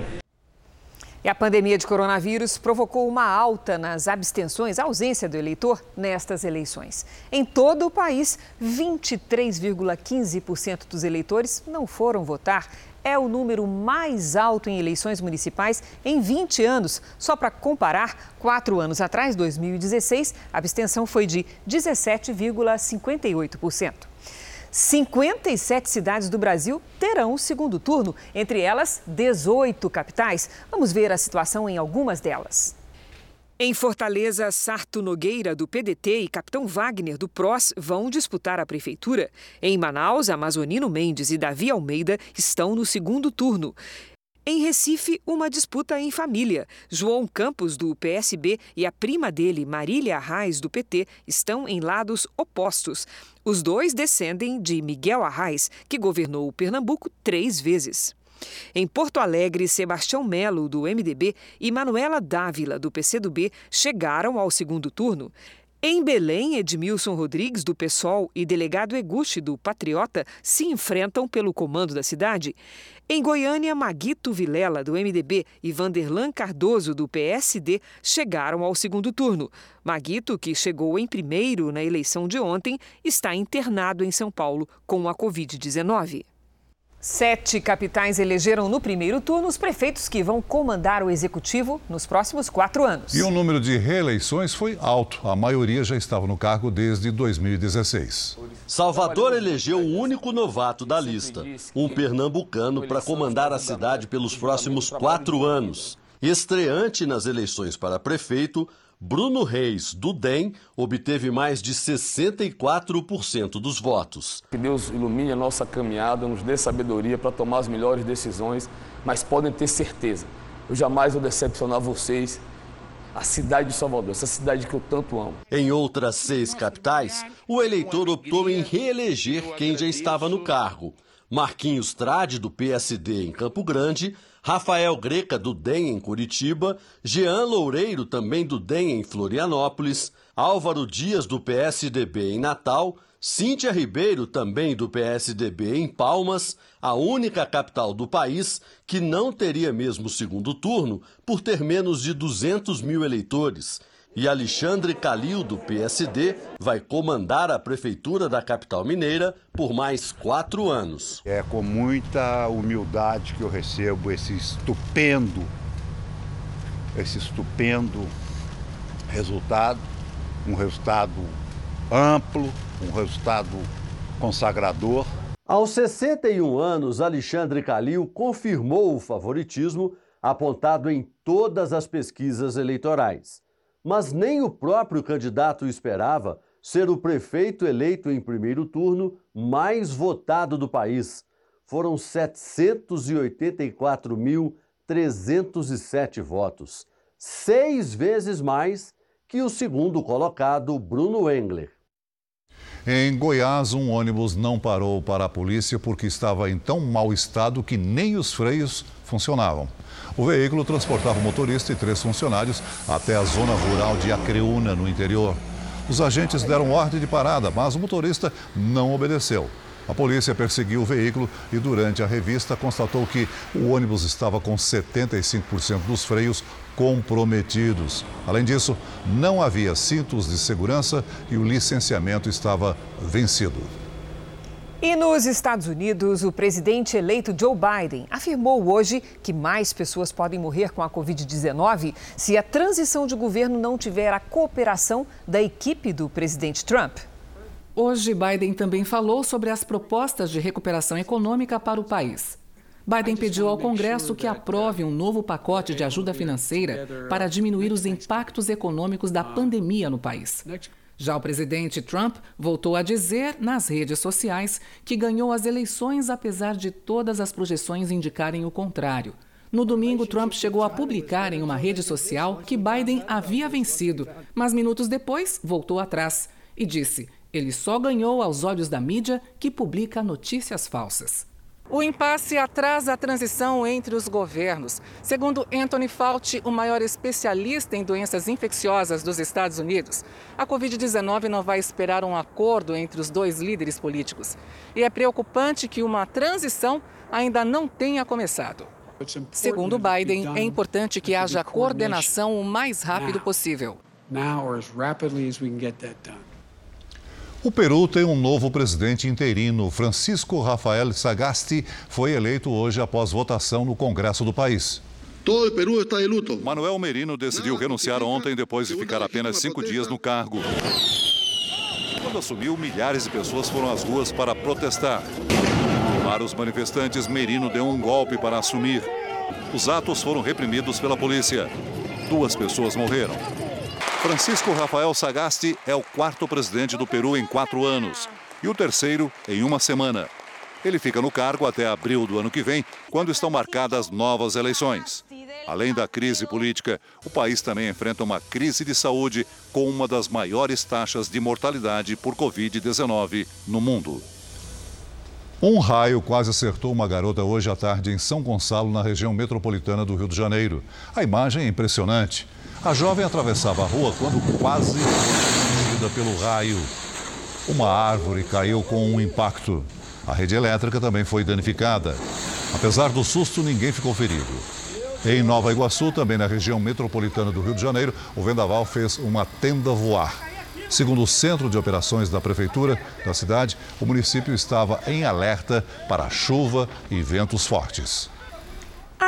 E a pandemia de coronavírus provocou uma alta nas abstenções, a ausência do eleitor nestas eleições. Em todo o país, 23,15% dos eleitores não foram votar. É o número mais alto em eleições municipais em 20 anos. Só para comparar, quatro anos atrás, 2016, a abstenção foi de 17,58%. 57 cidades do Brasil terão o segundo turno, entre elas 18 capitais. Vamos ver a situação em algumas delas. Em Fortaleza, Sarto Nogueira, do PDT, e Capitão Wagner, do PROS, vão disputar a prefeitura. Em Manaus, Amazonino Mendes e Davi Almeida estão no segundo turno. Em Recife, uma disputa em família. João Campos, do PSB, e a prima dele, Marília Arraes, do PT, estão em lados opostos. Os dois descendem de Miguel Arraes, que governou o Pernambuco três vezes. Em Porto Alegre, Sebastião Melo, do MDB, e Manuela Dávila, do PCdoB, chegaram ao segundo turno. Em Belém, Edmilson Rodrigues, do PSOL, e delegado Eguchi, do Patriota, se enfrentam pelo comando da cidade. Em Goiânia, Maguito Vilela, do MDB, e Vanderlan Cardoso, do PSD, chegaram ao segundo turno. Maguito, que chegou em primeiro na eleição de ontem, está internado em São Paulo com a Covid-19. Sete capitais elegeram no primeiro turno os prefeitos que vão comandar o executivo nos próximos quatro anos. E o número de reeleições foi alto. A maioria já estava no cargo desde 2016. Salvador elegeu o único novato da lista, um pernambucano, para comandar a cidade pelos próximos quatro anos. Estreante nas eleições para prefeito, Bruno Reis, do DEM, obteve mais de 64% dos votos. Que Deus ilumine a nossa caminhada, nos dê sabedoria para tomar as melhores decisões, mas podem ter certeza, eu jamais vou decepcionar vocês, a cidade de Salvador, essa cidade que eu tanto amo. Em outras seis capitais, o eleitor optou em reeleger quem já estava no cargo. Marquinhos Trade, do PSD em Campo Grande, Rafael Greca, do DEM em Curitiba, Jean Loureiro, também do DEM em Florianópolis, Álvaro Dias, do PSDB em Natal, Cíntia Ribeiro, também do PSDB em Palmas, a única capital do país que não teria mesmo segundo turno por ter menos de 200 mil eleitores. E Alexandre Calil, do PSD, vai comandar a prefeitura da capital mineira por mais quatro anos. É com muita humildade que eu recebo esse estupendo, esse estupendo resultado, um resultado amplo, um resultado consagrador. Aos 61 anos, Alexandre Calil confirmou o favoritismo apontado em todas as pesquisas eleitorais mas nem o próprio candidato esperava ser o prefeito eleito em primeiro turno mais votado do país. Foram 784.307 votos, seis vezes mais que o segundo colocado, Bruno Engler. Em Goiás, um ônibus não parou para a polícia porque estava em tão mau estado que nem os freios funcionavam. O veículo transportava o motorista e três funcionários até a zona rural de Acreúna, no interior. Os agentes deram ordem de parada, mas o motorista não obedeceu. A polícia perseguiu o veículo e, durante a revista, constatou que o ônibus estava com 75% dos freios comprometidos. Além disso, não havia cintos de segurança e o licenciamento estava vencido. E nos Estados Unidos, o presidente eleito Joe Biden afirmou hoje que mais pessoas podem morrer com a Covid-19 se a transição de governo não tiver a cooperação da equipe do presidente Trump. Hoje, Biden também falou sobre as propostas de recuperação econômica para o país. Biden pediu ao Congresso que aprove um novo pacote de ajuda financeira para diminuir os impactos econômicos da pandemia no país. Já o presidente Trump voltou a dizer nas redes sociais que ganhou as eleições apesar de todas as projeções indicarem o contrário. No domingo, Trump chegou a publicar em uma rede social que Biden havia vencido, mas minutos depois voltou atrás e disse: ele só ganhou aos olhos da mídia que publica notícias falsas. O impasse atrasa a transição entre os governos. Segundo Anthony Fauci, o maior especialista em doenças infecciosas dos Estados Unidos, a Covid-19 não vai esperar um acordo entre os dois líderes políticos. E é preocupante que uma transição ainda não tenha começado. Segundo Biden, é importante que haja coordenação o mais rápido possível. O Peru tem um novo presidente interino. Francisco Rafael Sagasti foi eleito hoje após votação no Congresso do país. Todo o Peru está de luto. Manuel Merino decidiu renunciar ontem depois de ficar apenas cinco dias no cargo. Quando assumiu, milhares de pessoas foram às ruas para protestar. Para os manifestantes, Merino deu um golpe para assumir. Os atos foram reprimidos pela polícia. Duas pessoas morreram. Francisco Rafael Sagasti é o quarto presidente do Peru em quatro anos e o terceiro em uma semana. Ele fica no cargo até abril do ano que vem, quando estão marcadas novas eleições. Além da crise política, o país também enfrenta uma crise de saúde com uma das maiores taxas de mortalidade por Covid-19 no mundo. Um raio quase acertou uma garota hoje à tarde em São Gonçalo, na região metropolitana do Rio de Janeiro. A imagem é impressionante. A jovem atravessava a rua quando quase foi atingida pelo raio. Uma árvore caiu com um impacto. A rede elétrica também foi danificada. Apesar do susto, ninguém ficou ferido. Em Nova Iguaçu, também na região metropolitana do Rio de Janeiro, o vendaval fez uma tenda voar. Segundo o Centro de Operações da Prefeitura da cidade, o município estava em alerta para chuva e ventos fortes.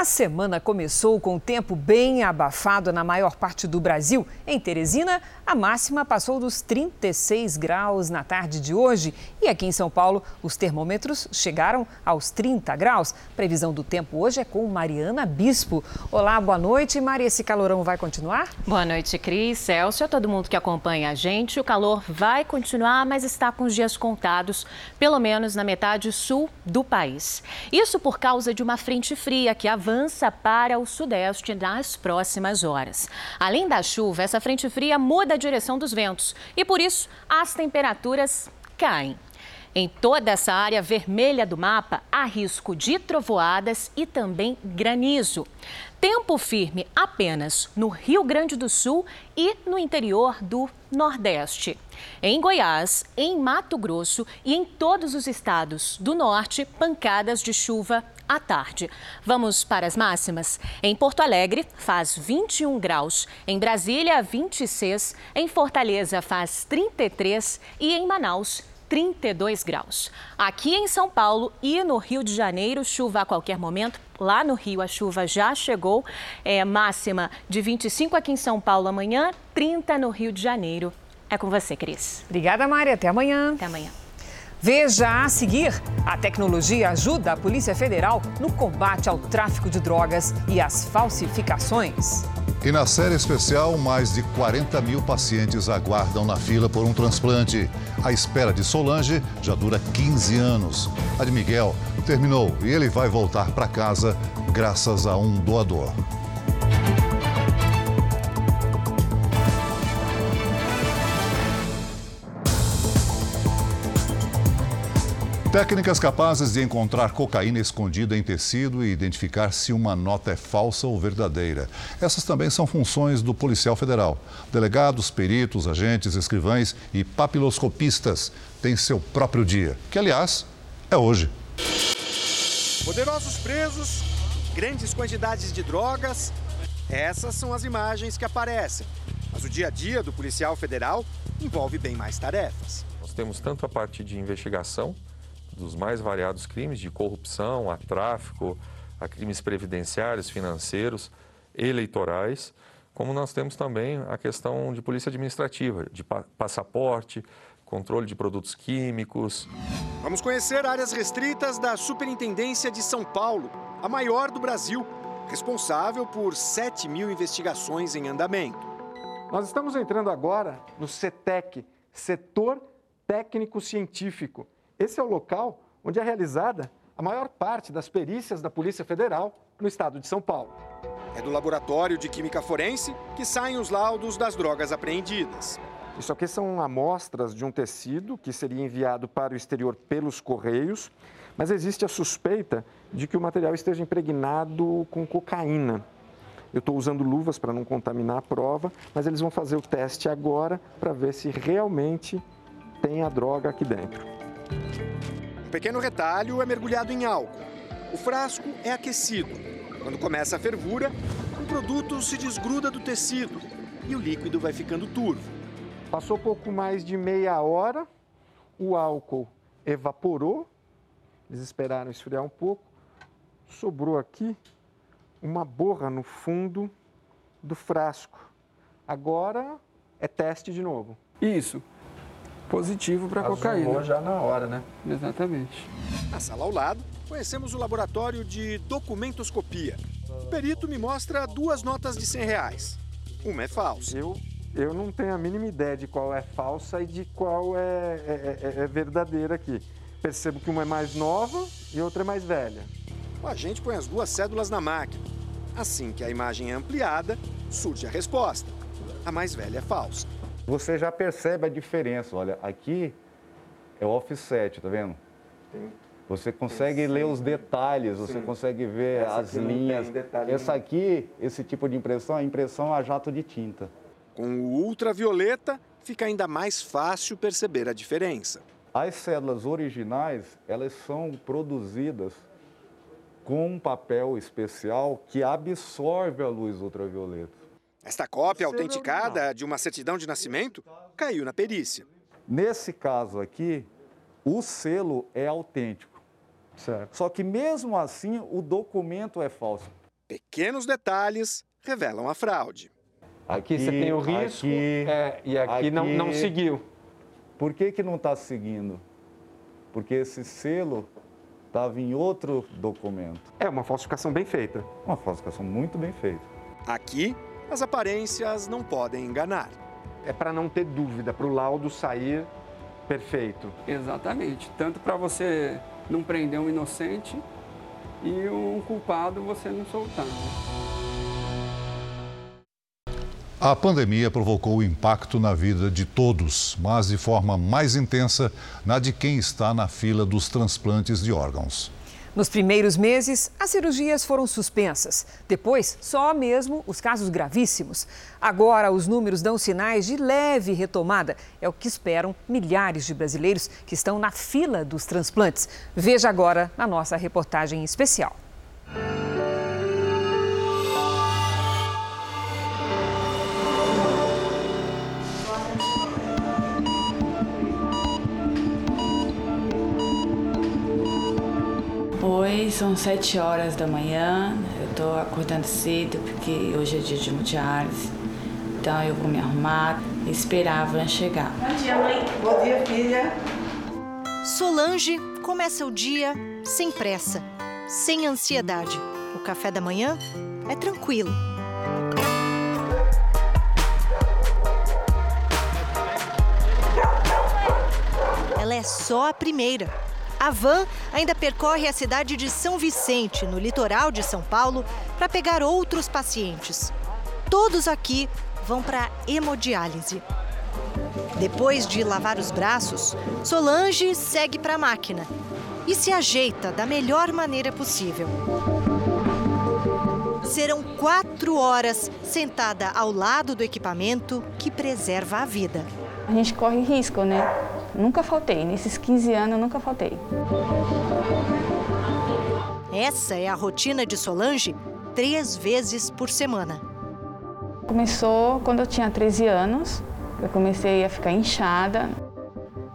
A semana começou com tempo bem abafado na maior parte do Brasil. Em Teresina, a máxima passou dos 36 graus na tarde de hoje. E aqui em São Paulo, os termômetros chegaram aos 30 graus. Previsão do tempo hoje é com Mariana Bispo. Olá, boa noite. Maria, esse calorão vai continuar? Boa noite, Cris, Celso, a todo mundo que acompanha a gente. O calor vai continuar, mas está com os dias contados, pelo menos na metade sul do país. Isso por causa de uma frente fria que avança para o sudeste nas próximas horas. Além da chuva, essa frente fria muda a direção dos ventos e, por isso, as temperaturas caem. Em toda essa área vermelha do mapa, há risco de trovoadas e também granizo. Tempo firme apenas no Rio Grande do Sul e no interior do Nordeste. Em Goiás, em Mato Grosso e em todos os estados do Norte, pancadas de chuva à tarde. Vamos para as máximas. Em Porto Alegre, faz 21 graus. Em Brasília, 26. Em Fortaleza, faz 33. E em Manaus, 32 graus. Aqui em São Paulo e no Rio de Janeiro, chuva a qualquer momento. Lá no Rio, a chuva já chegou. É máxima de 25 aqui em São Paulo amanhã, 30 no Rio de Janeiro. É com você, Cris. Obrigada, Mari. Até amanhã. Até amanhã. Veja a seguir: a tecnologia ajuda a Polícia Federal no combate ao tráfico de drogas e às falsificações. E na série especial, mais de 40 mil pacientes aguardam na fila por um transplante. A espera de Solange já dura 15 anos. A de Miguel terminou e ele vai voltar para casa graças a um doador. Técnicas capazes de encontrar cocaína escondida em tecido e identificar se uma nota é falsa ou verdadeira. Essas também são funções do policial federal. Delegados, peritos, agentes, escrivães e papiloscopistas têm seu próprio dia, que, aliás, é hoje. Poderosos presos, grandes quantidades de drogas. Essas são as imagens que aparecem. Mas o dia a dia do policial federal envolve bem mais tarefas. Nós temos tanto a parte de investigação dos mais variados crimes, de corrupção, a tráfico, a crimes previdenciários, financeiros, eleitorais, como nós temos também a questão de polícia administrativa, de passaporte, controle de produtos químicos. Vamos conhecer áreas restritas da Superintendência de São Paulo, a maior do Brasil, responsável por 7 mil investigações em andamento. Nós estamos entrando agora no CETEC, Setor Técnico Científico. Esse é o local onde é realizada a maior parte das perícias da Polícia Federal no estado de São Paulo. É do Laboratório de Química Forense que saem os laudos das drogas apreendidas. Isso aqui são amostras de um tecido que seria enviado para o exterior pelos correios, mas existe a suspeita de que o material esteja impregnado com cocaína. Eu estou usando luvas para não contaminar a prova, mas eles vão fazer o teste agora para ver se realmente tem a droga aqui dentro. Um pequeno retalho é mergulhado em álcool. O frasco é aquecido. Quando começa a fervura, o produto se desgruda do tecido e o líquido vai ficando turvo. Passou pouco mais de meia hora, o álcool evaporou, eles esperaram esfriar um pouco, sobrou aqui uma borra no fundo do frasco. Agora é teste de novo. Isso. Positivo para cocaína. já na hora, né? Exatamente. Na sala ao lado, conhecemos o laboratório de documentoscopia. O perito me mostra duas notas de 100 reais. Uma é falsa. Eu eu não tenho a mínima ideia de qual é falsa e de qual é, é, é, é verdadeira aqui. Percebo que uma é mais nova e outra é mais velha. O agente põe as duas cédulas na máquina. Assim que a imagem é ampliada, surge a resposta. A mais velha é falsa. Você já percebe a diferença. Olha, aqui é o offset, tá vendo? Você consegue ler os detalhes, você Sim. consegue ver Essa as linhas. Essa aqui, esse tipo de impressão, é impressão a jato de tinta. Com o ultravioleta, fica ainda mais fácil perceber a diferença. As células originais, elas são produzidas com um papel especial que absorve a luz ultravioleta. Esta cópia autenticada de uma certidão de nascimento caiu na perícia. Nesse caso aqui, o selo é autêntico. Certo. Só que mesmo assim, o documento é falso. Pequenos detalhes revelam a fraude. Aqui, você tem o risco aqui, é, e aqui, aqui, não, não seguiu. Por que, que não está seguindo? Porque esse selo estava em outro documento. É uma falsificação bem feita. Uma falsificação muito bem feita. Aqui, as aparências não podem enganar. É para não ter dúvida, para o laudo sair perfeito. Exatamente. Tanto para você não prender um inocente e um culpado você não soltar. A pandemia provocou impacto na vida de todos, mas de forma mais intensa na de quem está na fila dos transplantes de órgãos. Nos primeiros meses, as cirurgias foram suspensas. Depois, só mesmo os casos gravíssimos. Agora, os números dão sinais de leve retomada. É o que esperam milhares de brasileiros que estão na fila dos transplantes. Veja agora na nossa reportagem especial. Oi, são sete horas da manhã. Eu tô acordando cedo porque hoje é dia de hemodiálise. Então eu vou me arrumar e esperar a van chegar. Bom dia, mãe. Bom dia, filha. Solange começa o dia sem pressa, sem ansiedade. O café da manhã é tranquilo. Ela é só a primeira a van ainda percorre a cidade de São Vicente, no litoral de São Paulo, para pegar outros pacientes. Todos aqui vão para hemodiálise. Depois de lavar os braços, Solange segue para a máquina e se ajeita da melhor maneira possível. Serão quatro horas sentada ao lado do equipamento que preserva a vida. A gente corre risco, né? Nunca faltei. Nesses 15 anos eu nunca faltei. Essa é a rotina de Solange três vezes por semana. Começou quando eu tinha 13 anos. Eu comecei a ficar inchada.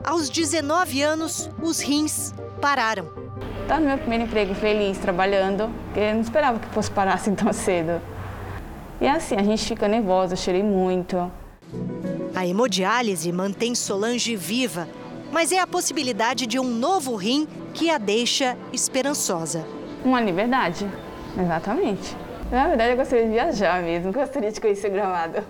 Aos 19 anos, os rins pararam. Tá no meu primeiro emprego feliz, trabalhando, porque eu não esperava que fosse parar assim tão (laughs) cedo. E assim, a gente fica nervosa, eu chorei muito. A hemodiálise mantém Solange viva, mas é a possibilidade de um novo rim que a deixa esperançosa. Uma liberdade, exatamente. Na verdade, eu gostaria de viajar mesmo, gostaria de conhecer Gramado.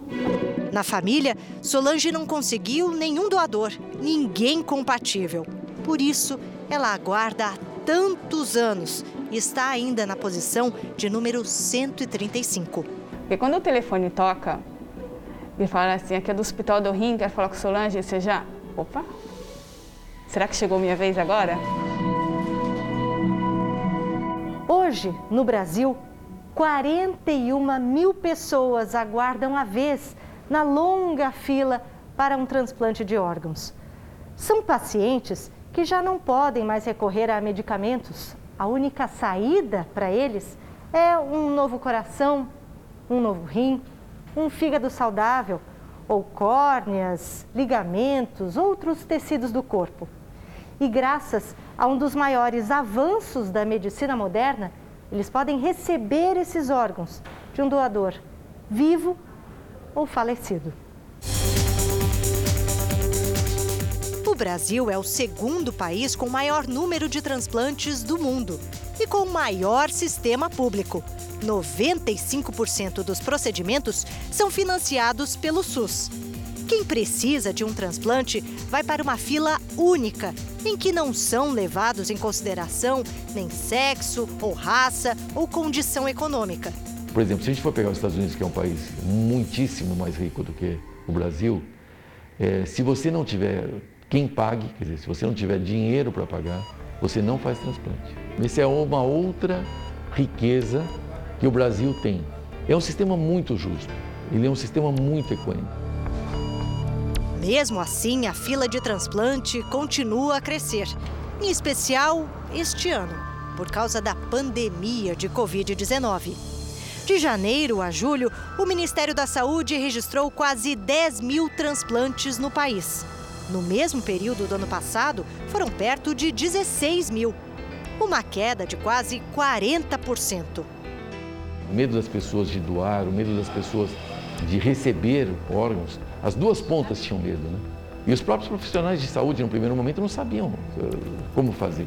(laughs) Na família, Solange não conseguiu nenhum doador, ninguém compatível. Por isso, ela aguarda há tantos anos e está ainda na posição de número 135. Porque quando o telefone toca, e fala assim, aqui é do Hospital do Rim, quero falar com Solange, você já... Opa, será que chegou minha vez agora? Hoje, no Brasil, 41 mil pessoas aguardam a vez na longa fila para um transplante de órgãos. São pacientes que já não podem mais recorrer a medicamentos. A única saída para eles é um novo coração, um novo rim, um fígado saudável ou córneas, ligamentos, outros tecidos do corpo. E graças a um dos maiores avanços da medicina moderna, eles podem receber esses órgãos de um doador vivo ou falecido. O Brasil é o segundo país com maior número de transplantes do mundo e com o maior sistema público. 95% dos procedimentos são financiados pelo SUS. Quem precisa de um transplante vai para uma fila única, em que não são levados em consideração nem sexo, ou raça, ou condição econômica. Por exemplo, se a gente for pegar os Estados Unidos, que é um país muitíssimo mais rico do que o Brasil, é, se você não tiver quem pague, quer dizer, se você não tiver dinheiro para pagar, você não faz transplante. Essa é uma outra riqueza que o Brasil tem. É um sistema muito justo, ele é um sistema muito equânime. Mesmo assim, a fila de transplante continua a crescer, em especial este ano, por causa da pandemia de Covid-19. De janeiro a julho, o Ministério da Saúde registrou quase 10 mil transplantes no país. No mesmo período do ano passado, foram perto de 16 mil, uma queda de quase 40%. O medo das pessoas de doar, o medo das pessoas de receber órgãos, as duas pontas tinham medo, né? E os próprios profissionais de saúde, no primeiro momento, não sabiam uh, como fazer.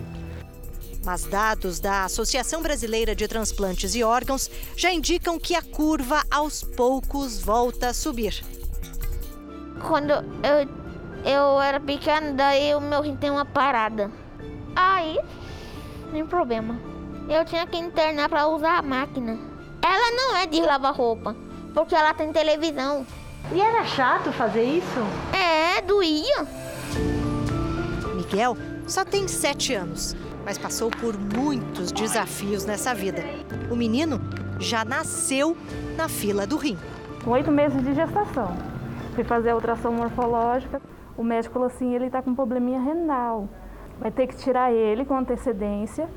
Mas dados da Associação Brasileira de Transplantes e Órgãos já indicam que a curva aos poucos volta a subir. Quando eu, eu era pequeno, daí o meu rim tem uma parada. Aí, nem problema. Eu tinha que internar para usar a máquina. Ela não é de lavar roupa, porque ela tem televisão. E era chato fazer isso? É, doía. Miguel só tem sete anos, mas passou por muitos desafios nessa vida. O menino já nasceu na fila do rim. Com oito meses de gestação. Fui fazer a ultrassom morfológica. O médico falou assim: ele está com um probleminha renal. Vai ter que tirar ele com antecedência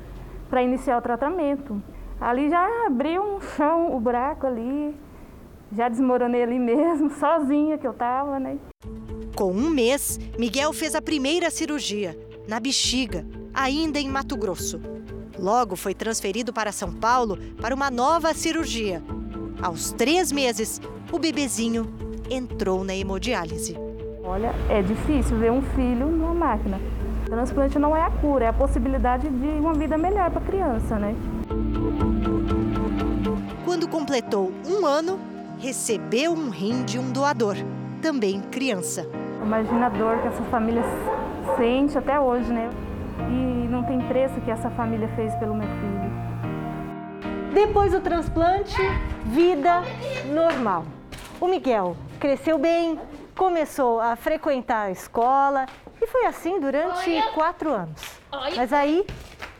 para iniciar o tratamento. Ali já abriu um chão, o buraco ali, já desmoronei ali (laughs) mesmo, sozinha que eu tava, né? Com um mês, Miguel fez a primeira cirurgia, na bexiga, ainda em Mato Grosso. Logo foi transferido para São Paulo para uma nova cirurgia. Aos três meses, o bebezinho entrou na hemodiálise. Olha, é difícil ver um filho numa máquina. O transplante não é a cura, é a possibilidade de uma vida melhor para a criança, né? Quando completou um ano, recebeu um rim de um doador, também criança. Imagina a dor que essa família sente até hoje, né? E não tem preço que essa família fez pelo meu filho. Depois do transplante, vida normal. O Miguel cresceu bem, começou a frequentar a escola e foi assim durante quatro anos. Mas aí,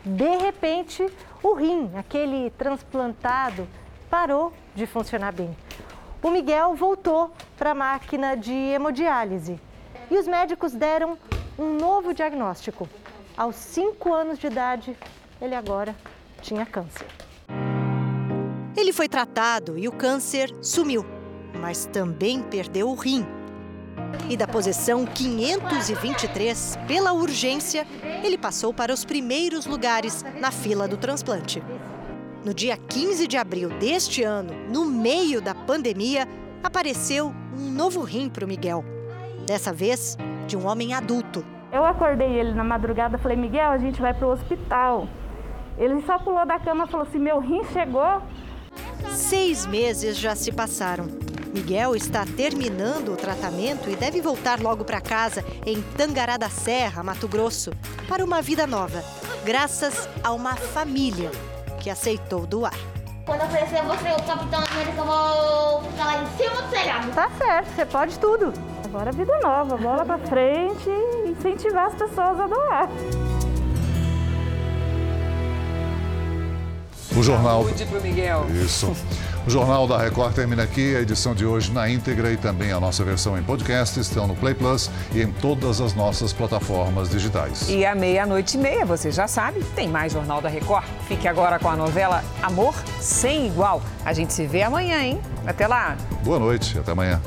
de repente, o rim, aquele transplantado, parou de funcionar bem. O Miguel voltou para a máquina de hemodiálise. E os médicos deram um novo diagnóstico. Aos 5 anos de idade, ele agora tinha câncer. Ele foi tratado e o câncer sumiu, mas também perdeu o rim. E da posição 523, pela urgência, ele passou para os primeiros lugares na fila do transplante. No dia 15 de abril deste ano, no meio da pandemia, apareceu um novo rim para o Miguel. Dessa vez, de um homem adulto. Eu acordei ele na madrugada, falei, Miguel, a gente vai para o hospital. Ele só pulou da cama e falou assim: meu rim chegou. Seis meses já se passaram. Miguel está terminando o tratamento e deve voltar logo para casa, em Tangará da Serra, Mato Grosso, para uma vida nova, graças a uma família que aceitou doar. Quando aparecer você, o Capitão América, eu vou ficar lá em cima do telhado. Tá certo, você pode tudo. Agora vida nova, bola para frente e incentivar as pessoas a doar. O jornal. Saúde pro Miguel. Isso. O Jornal da Record termina aqui. A edição de hoje na íntegra e também a nossa versão em podcast estão no Play Plus e em todas as nossas plataformas digitais. E à meia-noite e meia, você já sabe, tem mais Jornal da Record. Fique agora com a novela Amor Sem Igual. A gente se vê amanhã, hein? Até lá. Boa noite, até amanhã.